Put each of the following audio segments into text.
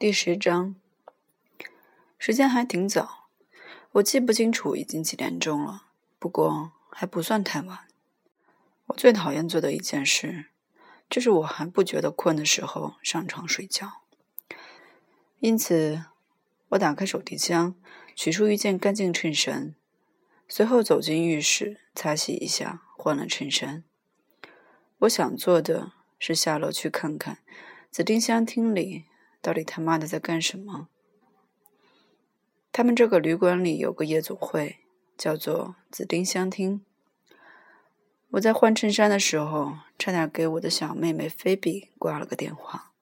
第十章，时间还挺早，我记不清楚已经几点钟了，不过还不算太晚。我最讨厌做的一件事，就是我还不觉得困的时候上床睡觉。因此，我打开手提箱，取出一件干净衬衫，随后走进浴室，擦洗一下，换了衬衫。我想做的是下楼去看看紫丁香厅里。到底他妈的在干什么？他们这个旅馆里有个夜总会，叫做紫丁香厅。我在换衬衫的时候，差点给我的小妹妹菲比挂了个电话。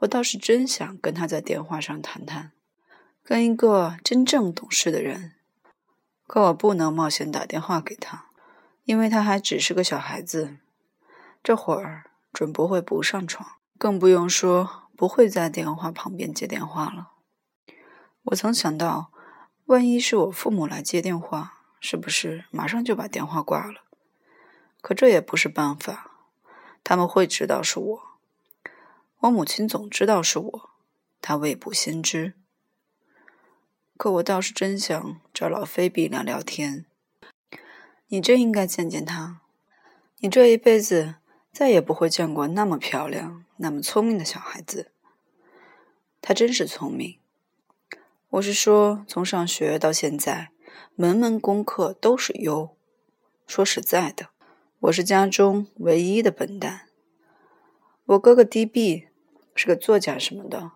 我倒是真想跟她在电话上谈谈，跟一个真正懂事的人。可我不能冒险打电话给她，因为她还只是个小孩子，这会儿准不会不上床，更不用说。不会在电话旁边接电话了。我曾想到，万一是我父母来接电话，是不是马上就把电话挂了？可这也不是办法，他们会知道是我。我母亲总知道是我，她未卜先知。可我倒是真想找老菲比聊聊天。你真应该见见她。你这一辈子再也不会见过那么漂亮、那么聪明的小孩子。他真是聪明，我是说，从上学到现在，门门功课都是优。说实在的，我是家中唯一的笨蛋。我哥哥 D.B 是个作家什么的，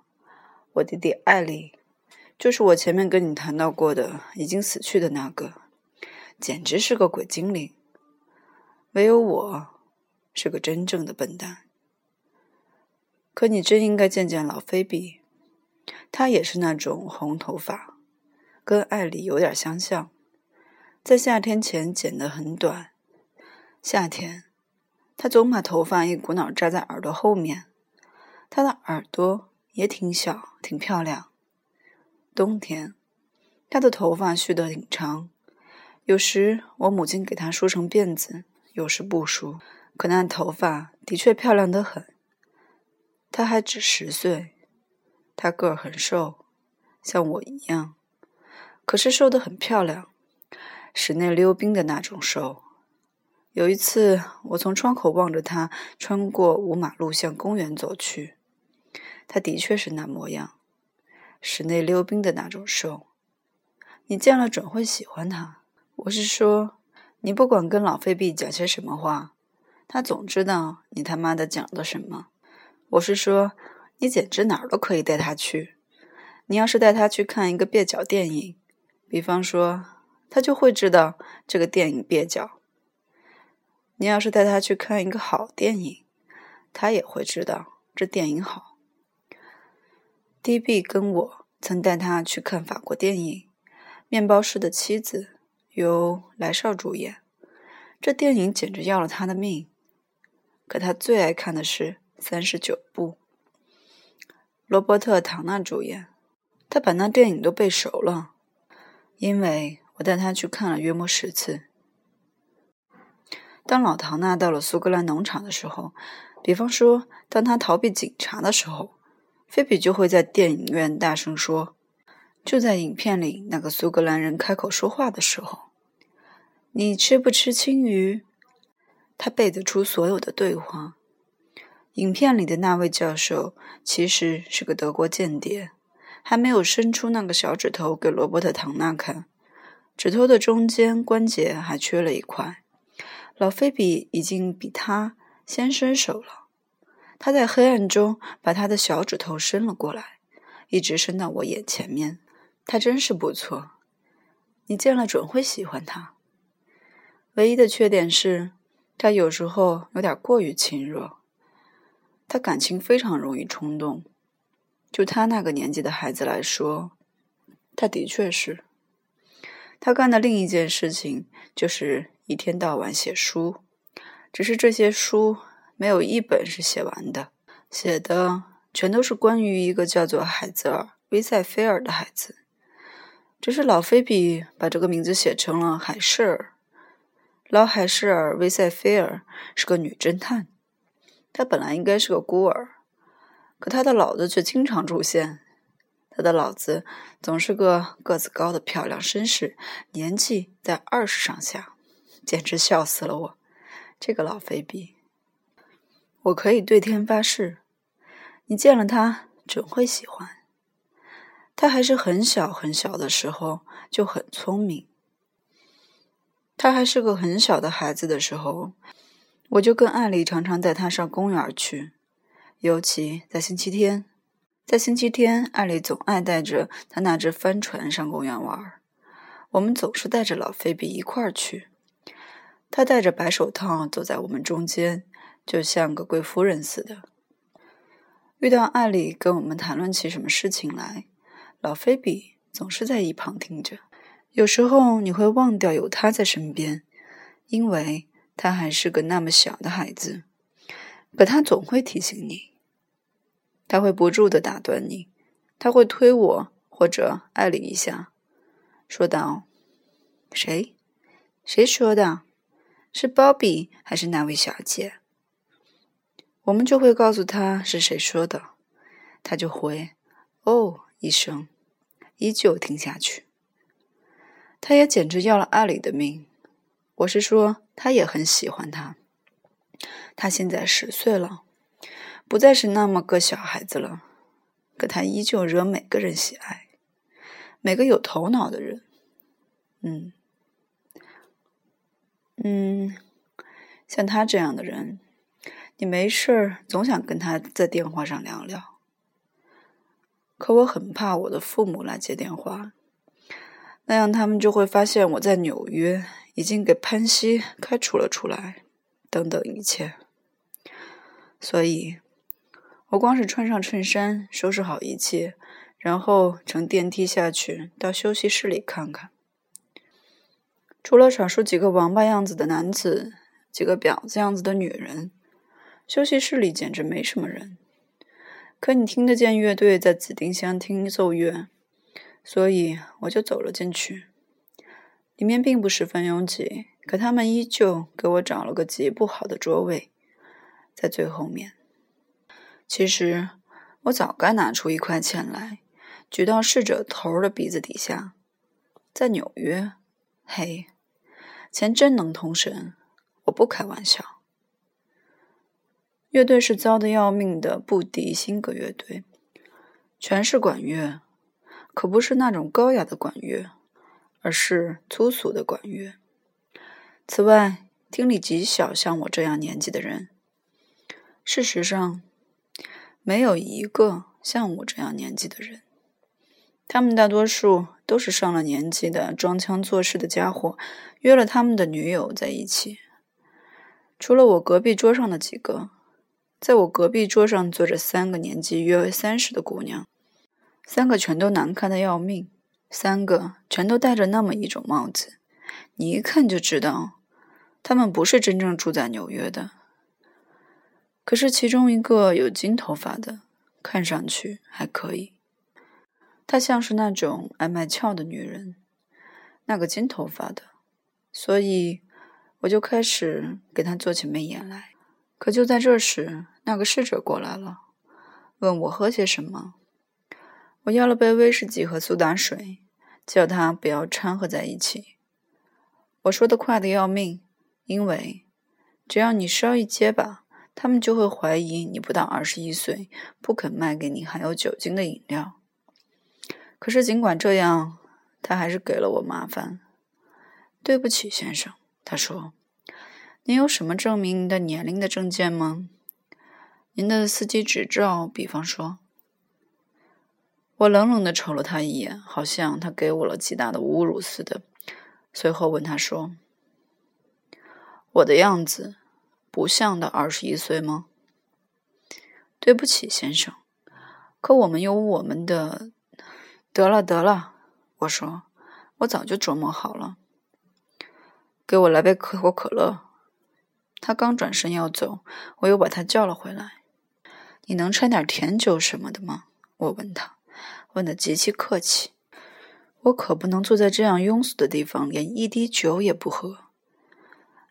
我弟弟艾利，就是我前面跟你谈到过的已经死去的那个，简直是个鬼精灵。唯有我是个真正的笨蛋。可你真应该见见老菲比。她也是那种红头发，跟艾莉有点相像，在夏天前剪得很短。夏天，她总把头发一股脑扎在耳朵后面。她的耳朵也挺小，挺漂亮。冬天，她的头发蓄得挺长，有时我母亲给她梳成辫子，有时不梳。可那头发的确漂亮得很。她还只十岁。她个儿很瘦，像我一样，可是瘦得很漂亮，室内溜冰的那种瘦。有一次，我从窗口望着她穿过五马路向公园走去，她的确是那模样，室内溜冰的那种瘦。你见了准会喜欢她。我是说，你不管跟老费币讲些什么话，他总知道你他妈的讲了什么。我是说。你简直哪儿都可以带他去。你要是带他去看一个蹩脚电影，比方说，他就会知道这个电影蹩脚。你要是带他去看一个好电影，他也会知道这电影好。D.B. 跟我曾带他去看法国电影《面包师的妻子》，由莱少主演。这电影简直要了他的命。可他最爱看的是《三十九部》。罗伯特·唐纳主演，他把那电影都背熟了，因为我带他去看了约莫十次。当老唐纳到了苏格兰农场的时候，比方说当他逃避警察的时候，菲比就会在电影院大声说：“就在影片里那个苏格兰人开口说话的时候，你吃不吃青鱼？”他背得出所有的对话。影片里的那位教授其实是个德国间谍，还没有伸出那个小指头给罗伯特·唐纳看，指头的中间关节还缺了一块。老菲比已经比他先伸手了，他在黑暗中把他的小指头伸了过来，一直伸到我眼前面。他真是不错，你见了准会喜欢他。唯一的缺点是，他有时候有点过于亲热。他感情非常容易冲动，就他那个年纪的孩子来说，他的确是。他干的另一件事情就是一天到晚写书，只是这些书没有一本是写完的，写的全都是关于一个叫做海泽尔·威塞菲尔的孩子，只是老菲比把这个名字写成了海士尔。老海士尔·威塞菲尔是个女侦探。他本来应该是个孤儿，可他的老子却经常出现。他的老子总是个个子高的漂亮绅士，年纪在二十上下，简直笑死了我。这个老肥逼，我可以对天发誓，你见了他准会喜欢。他还是很小很小的时候就很聪明。他还是个很小的孩子的时候，我就跟艾丽常常带他上公园去，尤其在星期天。在星期天，艾丽总爱带着他那只帆船上公园玩。我们总是带着老菲比一块儿去。他戴着白手套走在我们中间，就像个贵夫人似的。遇到艾丽跟我们谈论起什么事情来，老菲比总是在一旁听着。有时候你会忘掉有他在身边，因为他还是个那么小的孩子。可他总会提醒你。他会不住的打断你，他会推我或者艾丽一下，说道：“谁？谁说的？是鲍比还是那位小姐？”我们就会告诉他是谁说的，他就回“哦”一声，依旧听下去。他也简直要了艾丽的命。我是说，他也很喜欢他。他现在十岁了。不再是那么个小孩子了，可他依旧惹每个人喜爱，每个有头脑的人。嗯，嗯，像他这样的人，你没事儿总想跟他在电话上聊聊。可我很怕我的父母来接电话，那样他们就会发现我在纽约已经给潘西开除了出来，等等一切。所以。我光是穿上衬衫，收拾好一切，然后乘电梯下去到休息室里看看。除了少数几个王八样子的男子，几个婊子样子的女人，休息室里简直没什么人。可你听得见乐队在紫丁香厅奏乐，所以我就走了进去。里面并不十分拥挤，可他们依旧给我找了个极不好的桌位，在最后面。其实我早该拿出一块钱来，举到逝者头的鼻子底下。在纽约，嘿，钱真能通神，我不开玩笑。乐队是糟的要命的布迪辛格乐队，全是管乐，可不是那种高雅的管乐，而是粗俗的管乐。此外，听力极小，像我这样年纪的人，事实上。没有一个像我这样年纪的人，他们大多数都是上了年纪的装腔作势的家伙，约了他们的女友在一起。除了我隔壁桌上的几个，在我隔壁桌上坐着三个年纪约为三十的姑娘，三个全都难看的要命，三个全都戴着那么一种帽子，你一看就知道，他们不是真正住在纽约的。可是其中一个有金头发的，看上去还可以。她像是那种爱卖俏的女人，那个金头发的，所以我就开始给她做起媚眼来。可就在这时，那个侍者过来了，问我喝些什么。我要了杯威士忌和苏打水，叫他不要掺和在一起。我说的快的要命，因为只要你稍一结巴。他们就会怀疑你不到二十一岁，不肯卖给你含有酒精的饮料。可是尽管这样，他还是给了我麻烦。对不起，先生，他说：“您有什么证明您的年龄的证件吗？您的司机执照，比方说。”我冷冷地瞅了他一眼，好像他给我了极大的侮辱似的。随后问他说：“我的样子？”不像的二十一岁吗？对不起，先生，可我们有我们的。得了，得了，我说，我早就琢磨好了。给我来杯可口可乐。他刚转身要走，我又把他叫了回来。你能掺点甜酒什么的吗？我问他，问得极其客气。我可不能坐在这样庸俗的地方，连一滴酒也不喝。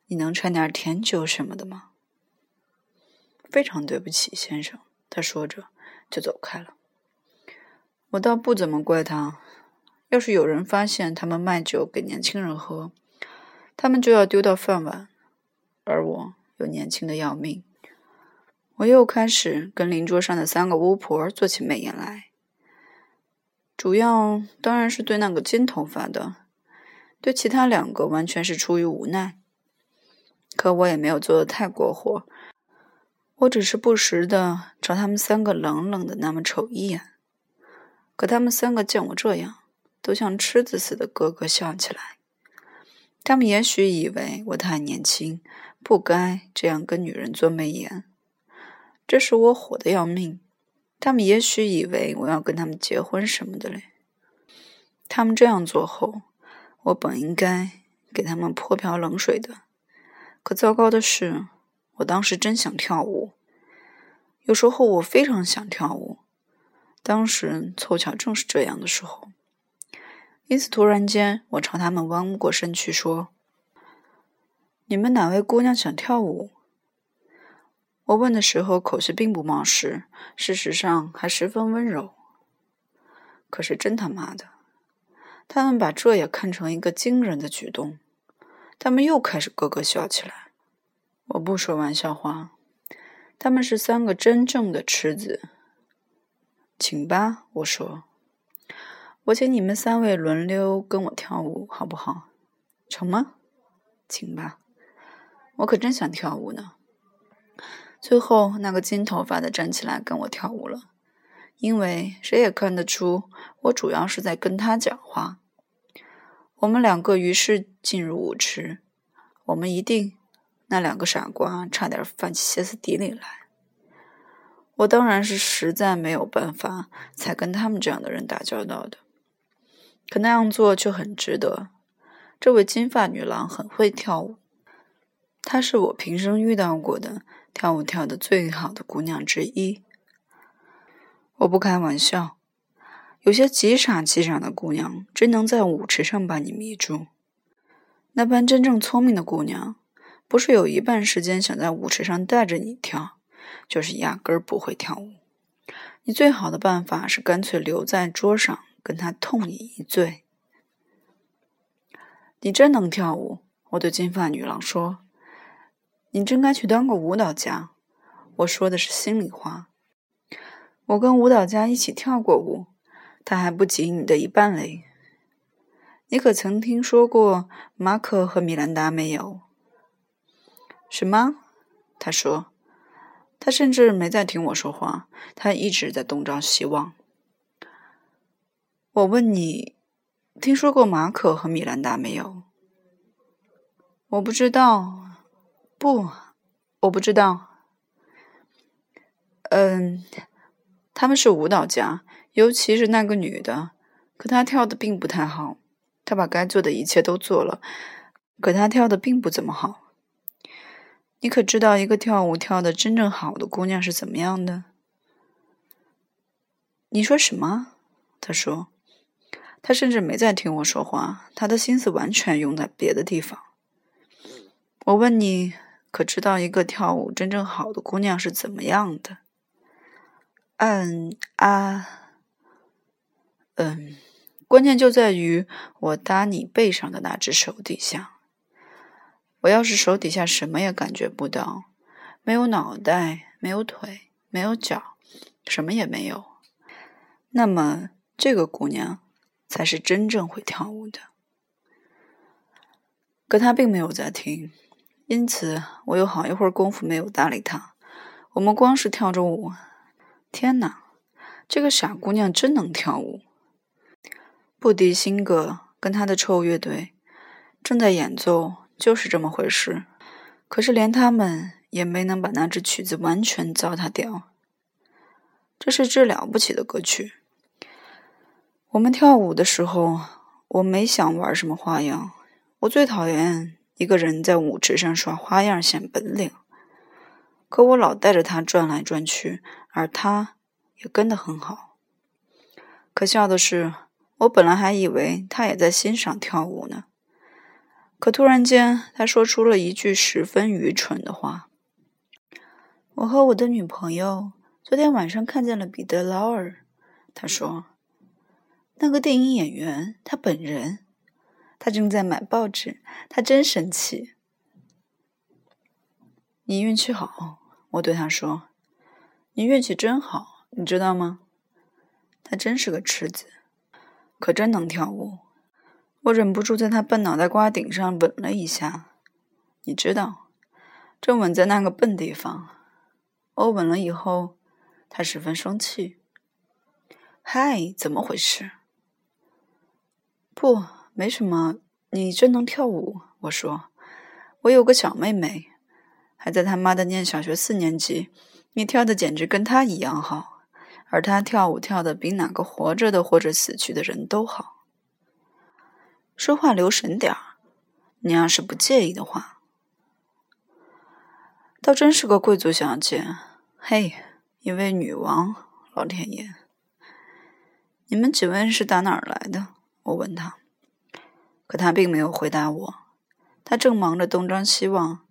你能掺点甜酒什么的吗？非常对不起，先生。他说着，就走开了。我倒不怎么怪他，要是有人发现他们卖酒给年轻人喝，他们就要丢掉饭碗，而我又年轻的要命。我又开始跟邻桌上的三个巫婆做起美言来，主要当然是对那个金头发的，对其他两个完全是出于无奈。可我也没有做的太过火，我只是不时的朝他们三个冷冷的那么瞅一眼。可他们三个见我这样，都像痴子似的咯咯笑起来。他们也许以为我太年轻，不该这样跟女人做媚眼。这使我火得要命，他们也许以为我要跟他们结婚什么的嘞。他们这样做后，我本应该给他们泼瓢冷水的。可糟糕的是，我当时真想跳舞。有时候我非常想跳舞，当时凑巧正是这样的时候。因此，突然间，我朝他们弯过身去说：“你们哪位姑娘想跳舞？”我问的时候，口气并不冒失，事实上还十分温柔。可是真他妈的，他们把这也看成一个惊人的举动，他们又开始咯咯笑起来。我不说玩笑话，他们是三个真正的痴子。请吧，我说，我请你们三位轮流跟我跳舞，好不好？成吗？请吧，我可真想跳舞呢。最后，那个金头发的站起来跟我跳舞了，因为谁也看得出我主要是在跟他讲话。我们两个于是进入舞池，我们一定，那两个傻瓜差点犯起歇斯底里来。我当然是实在没有办法才跟他们这样的人打交道的，可那样做却很值得。这位金发女郎很会跳舞，她是我平生遇到过的。跳舞跳得最好的姑娘之一，我不开玩笑。有些极傻极傻的姑娘，真能在舞池上把你迷住。那般真正聪明的姑娘，不是有一半时间想在舞池上带着你跳，就是压根儿不会跳舞。你最好的办法是干脆留在桌上，跟她痛饮一醉。你真能跳舞，我对金发女郎说。你真该去当个舞蹈家，我说的是心里话。我跟舞蹈家一起跳过舞，他还不及你的一半嘞。你可曾听说过马可和米兰达没有？什么？他说，他甚至没在听我说话，他一直在东张西望。我问你，听说过马可和米兰达没有？我不知道。不，我不知道。嗯，他们是舞蹈家，尤其是那个女的。可她跳的并不太好。她把该做的一切都做了，可她跳的并不怎么好。你可知道一个跳舞跳的真正好的姑娘是怎么样的？你说什么？他说，他甚至没在听我说话，他的心思完全用在别的地方。我问你。可知道一个跳舞真正好的姑娘是怎么样的？嗯啊，嗯，关键就在于我搭你背上的那只手底下。我要是手底下什么也感觉不到，没有脑袋，没有腿，没有脚，什么也没有，那么这个姑娘才是真正会跳舞的。可她并没有在听。因此，我有好一会儿功夫没有搭理他。我们光是跳着舞。天哪，这个傻姑娘真能跳舞！布迪辛格跟他的臭乐队正在演奏，就是这么回事。可是连他们也没能把那支曲子完全糟蹋掉。这是支了不起的歌曲。我们跳舞的时候，我没想玩什么花样。我最讨厌。一个人在舞池上耍花样显本领，可我老带着他转来转去，而他也跟得很好。可笑的是，我本来还以为他也在欣赏跳舞呢。可突然间，他说出了一句十分愚蠢的话：“我和我的女朋友昨天晚上看见了彼得劳尔，他说，那个电影演员他本人，他正在买报纸，他真生气。你运气好，我对他说，你运气真好，你知道吗？他真是个痴子，可真能跳舞。我忍不住在他笨脑袋瓜顶上吻了一下，你知道，正吻在那个笨地方。我吻了以后，他十分生气。嗨，怎么回事？不，没什么。你真能跳舞，我说。我有个小妹妹，还在他妈的念小学四年级。你跳的简直跟她一样好，而她跳舞跳的比哪个活着的或者死去的人都好。说话留神点儿，你要是不介意的话，倒真是个贵族小姐。嘿，一位女王，老天爷！你们几位是打哪儿来的？我问他，可他并没有回答我。他正忙着东张西望，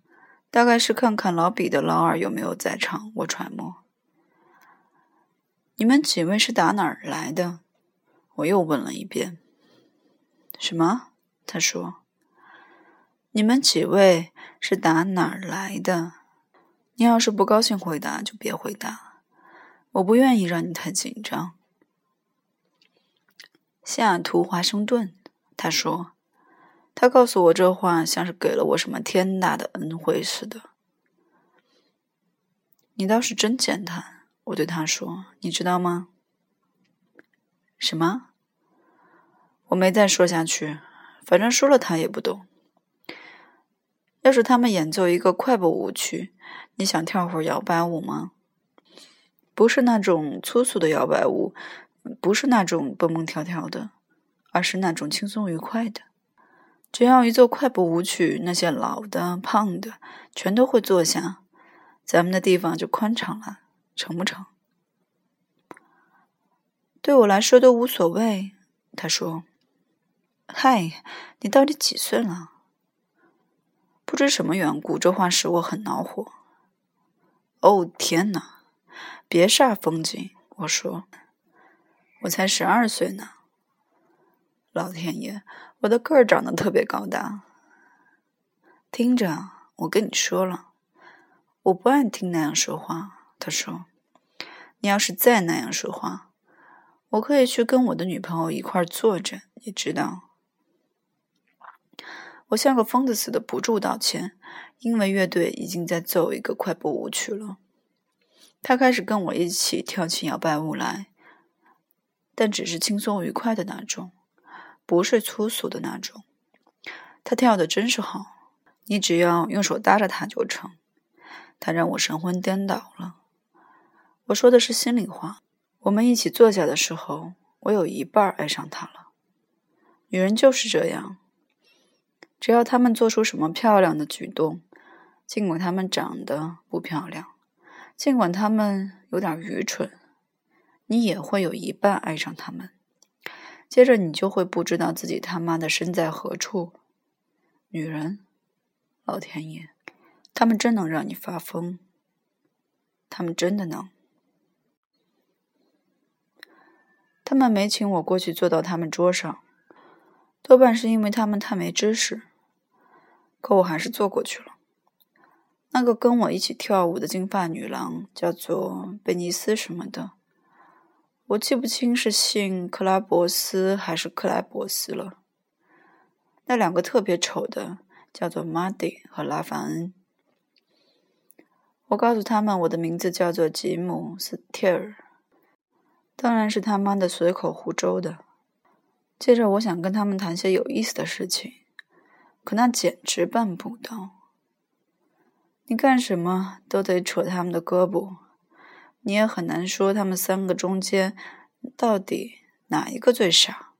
大概是看看老比的劳尔有没有在场。我揣摩。你们几位是打哪儿来的？我又问了一遍。什么？他说：“你们几位是打哪儿来的？你要是不高兴回答，就别回答。我不愿意让你太紧张。”西雅图，华盛顿。他说：“他告诉我这话，像是给了我什么天大的恩惠似的。”你倒是真健谈，我对他说：“你知道吗？”什么？我没再说下去，反正说了他也不懂。要是他们演奏一个快步舞曲，你想跳会儿摇摆舞吗？不是那种粗俗的摇摆舞，不是那种蹦蹦跳跳的，而是那种轻松愉快的。只要一做快步舞曲，那些老的、胖的全都会坐下，咱们的地方就宽敞了，成不成？对我来说都无所谓，他说。嗨，你到底几岁了？不知什么缘故，这话使我很恼火。哦，天哪！别煞风景，我说，我才十二岁呢。老天爷，我的个儿长得特别高大。听着，我跟你说了，我不爱听那样说话。他说，你要是再那样说话，我可以去跟我的女朋友一块儿坐着，你知道。我像个疯子似的不住道歉，因为乐队已经在奏一个快步舞曲了。他开始跟我一起跳起摇摆舞来，但只是轻松愉快的那种，不是粗俗的那种。他跳的真是好，你只要用手搭着他就成。他让我神魂颠倒了。我说的是心里话。我们一起坐下的时候，我有一半爱上他了。女人就是这样。只要他们做出什么漂亮的举动，尽管他们长得不漂亮，尽管他们有点愚蠢，你也会有一半爱上他们。接着你就会不知道自己他妈的身在何处。女人，老天爷，他们真能让你发疯，他们真的能。他们没请我过去坐到他们桌上，多半是因为他们太没知识。可我还是坐过去了。那个跟我一起跳舞的金发女郎叫做贝尼斯什么的，我记不清是姓克拉伯斯还是克莱伯斯了。那两个特别丑的叫做马蒂和拉凡恩。我告诉他们我的名字叫做吉姆斯蒂尔，当然是他妈的随口胡诌的。接着我想跟他们谈些有意思的事情。可那简直办不到。你干什么都得扯他们的胳膊，你也很难说他们三个中间到底哪一个最傻。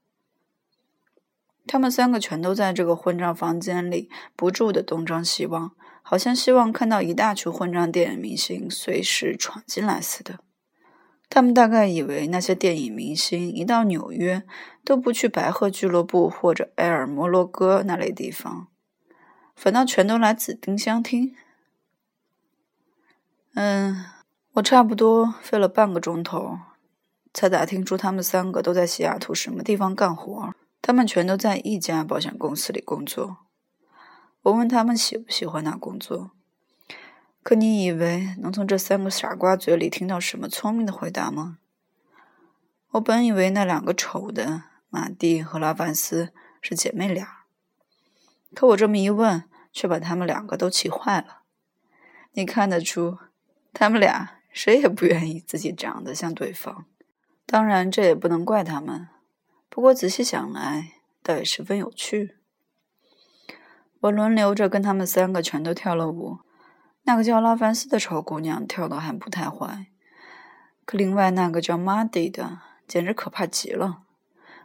他们三个全都在这个混账房间里不住的东张西望，好像希望看到一大群混账电影明星随时闯进来似的。他们大概以为那些电影明星一到纽约都不去白鹤俱乐部或者埃尔摩洛哥那类地方，反倒全都来紫丁香厅。嗯，我差不多费了半个钟头，才打听出他们三个都在西雅图什么地方干活。他们全都在一家保险公司里工作。我问他们喜不喜欢那工作，可你以为能从这三个傻瓜嘴里听到什么聪明的回答吗？我本以为那两个丑的马蒂和拉凡斯是姐妹俩，可我这么一问，却把他们两个都气坏了。你看得出，他们俩谁也不愿意自己长得像对方。当然，这也不能怪他们。不过仔细想来，倒也十分有趣。我轮流着跟他们三个全都跳了舞。那个叫拉凡斯的丑姑娘跳得还不太坏，可另外那个叫玛蒂的简直可怕极了。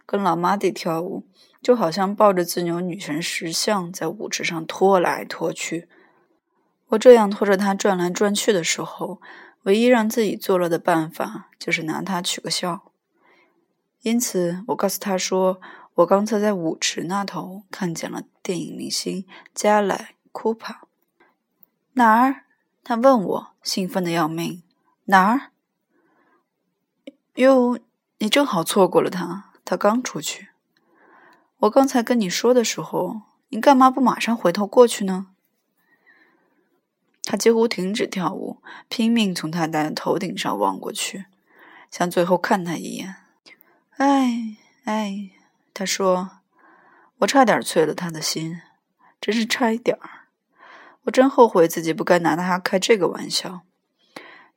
跟老玛蒂跳舞，就好像抱着自牛女神石像在舞池上拖来拖去。我这样拖着她转来转去的时候，唯一让自己作乐的办法就是拿他取个笑。因此，我告诉他说。我刚才在舞池那头看见了电影明星加莱·库帕。哪儿？他问我，兴奋的要命。哪儿？哟，你正好错过了他，他刚出去。我刚才跟你说的时候，你干嘛不马上回头过去呢？他几乎停止跳舞，拼命从他的头顶上望过去，想最后看他一眼。哎，哎。他说：“我差点碎了他的心，真是差一点儿。我真后悔自己不该拿他开这个玩笑。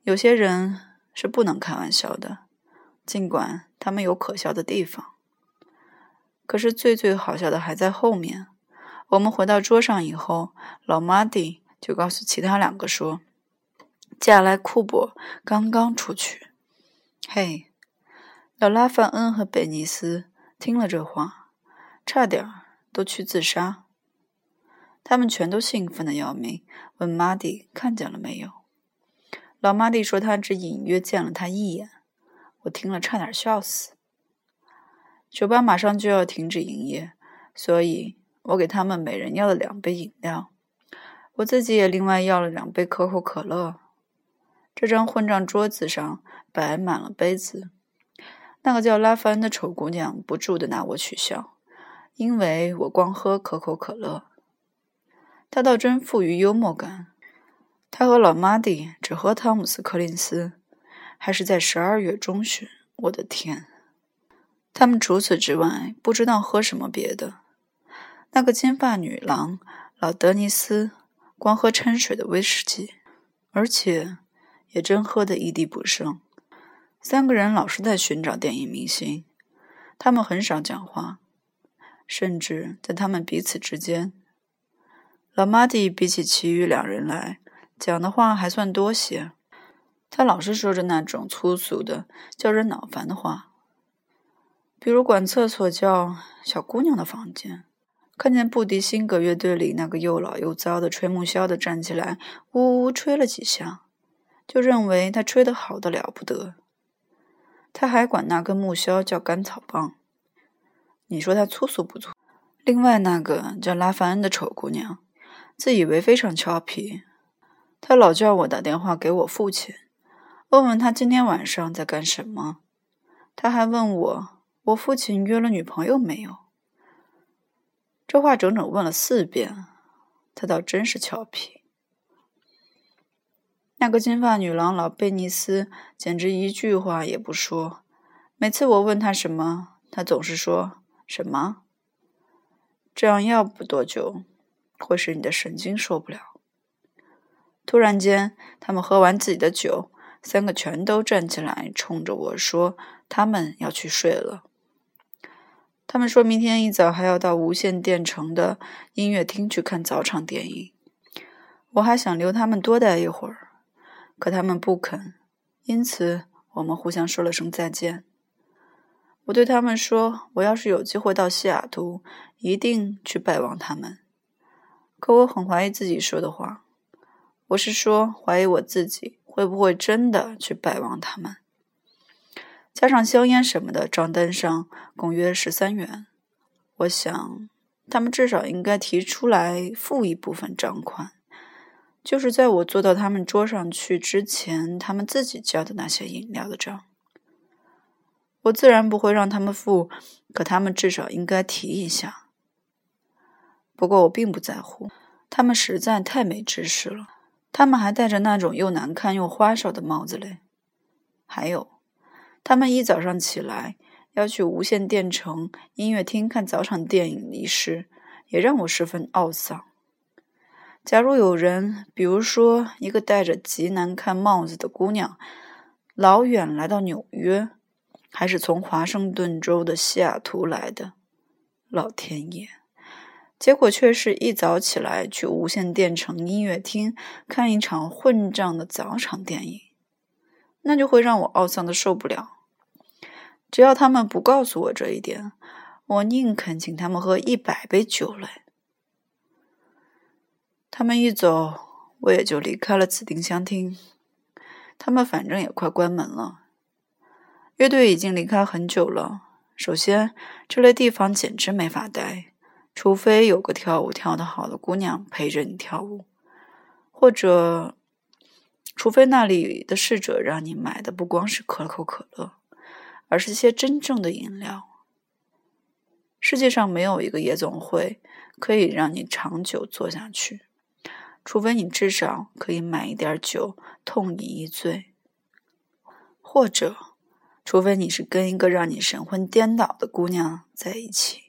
有些人是不能开玩笑的，尽管他们有可笑的地方。可是最最好笑的还在后面。我们回到桌上以后，老马蒂就告诉其他两个说：‘加莱库珀刚刚出去。’嘿，老拉范恩和贝尼斯。”听了这话，差点都去自杀。他们全都兴奋的要命，问玛蒂看见了没有。老玛蒂说他只隐约见了他一眼。我听了差点笑死。酒吧马上就要停止营业，所以我给他们每人要了两杯饮料，我自己也另外要了两杯可口可乐。这张混账桌子上摆满了杯子。那个叫拉凡的丑姑娘不住的拿我取笑，因为我光喝可口可乐。她倒真富于幽默感。她和老马蒂只喝汤姆斯·柯林斯，还是在十二月中旬。我的天！他们除此之外不知道喝什么别的。那个金发女郎老德尼斯光喝掺水的威士忌，而且也真喝得一滴不剩。三个人老是在寻找电影明星，他们很少讲话，甚至在他们彼此之间，老马蒂比起其余两人来讲的话还算多些。他老是说着那种粗俗的、叫人恼烦的话，比如管厕所叫“小姑娘的房间”，看见布迪辛格乐队里那个又老又糟的吹木箫的站起来呜呜吹了几下，就认为他吹得好的了不得。他还管那根木箫叫甘草棒，你说他粗俗不粗？另外那个叫拉凡恩的丑姑娘，自以为非常俏皮，她老叫我打电话给我父亲，问问他今天晚上在干什么。他还问我我父亲约了女朋友没有。这话整整问了四遍，他倒真是俏皮。那个金发女郎老贝尼斯简直一句话也不说。每次我问他什么，他总是说什么。这样要不多久，会使你的神经受不了。突然间，他们喝完自己的酒，三个全都站起来，冲着我说：“他们要去睡了。”他们说明天一早还要到无线电城的音乐厅去看早场电影。我还想留他们多待一会儿。可他们不肯，因此我们互相说了声再见。我对他们说：“我要是有机会到西雅图，一定去拜望他们。”可我很怀疑自己说的话。我是说，怀疑我自己会不会真的去拜望他们。加上香烟什么的，账单上共约十三元。我想，他们至少应该提出来付一部分账款。就是在我坐到他们桌上去之前，他们自己交的那些饮料的账。我自然不会让他们付，可他们至少应该提一下。不过我并不在乎，他们实在太没知识了。他们还戴着那种又难看又花哨的帽子嘞。还有，他们一早上起来要去无线电城音乐厅看早场电影一事，也让我十分懊丧。假如有人，比如说一个戴着极难看帽子的姑娘，老远来到纽约，还是从华盛顿州的西雅图来的，老天爷！结果却是一早起来去无线电城音乐厅看一场混账的早场电影，那就会让我懊丧的受不了。只要他们不告诉我这一点，我宁肯请他们喝一百杯酒来。他们一走，我也就离开了紫丁香厅。他们反正也快关门了。乐队已经离开很久了。首先，这类地方简直没法待，除非有个跳舞跳得好的姑娘陪着你跳舞，或者，除非那里的侍者让你买的不光是可口可乐，而是些真正的饮料。世界上没有一个夜总会可以让你长久坐下去。除非你至少可以买一点酒，痛饮一醉；或者，除非你是跟一个让你神魂颠倒的姑娘在一起。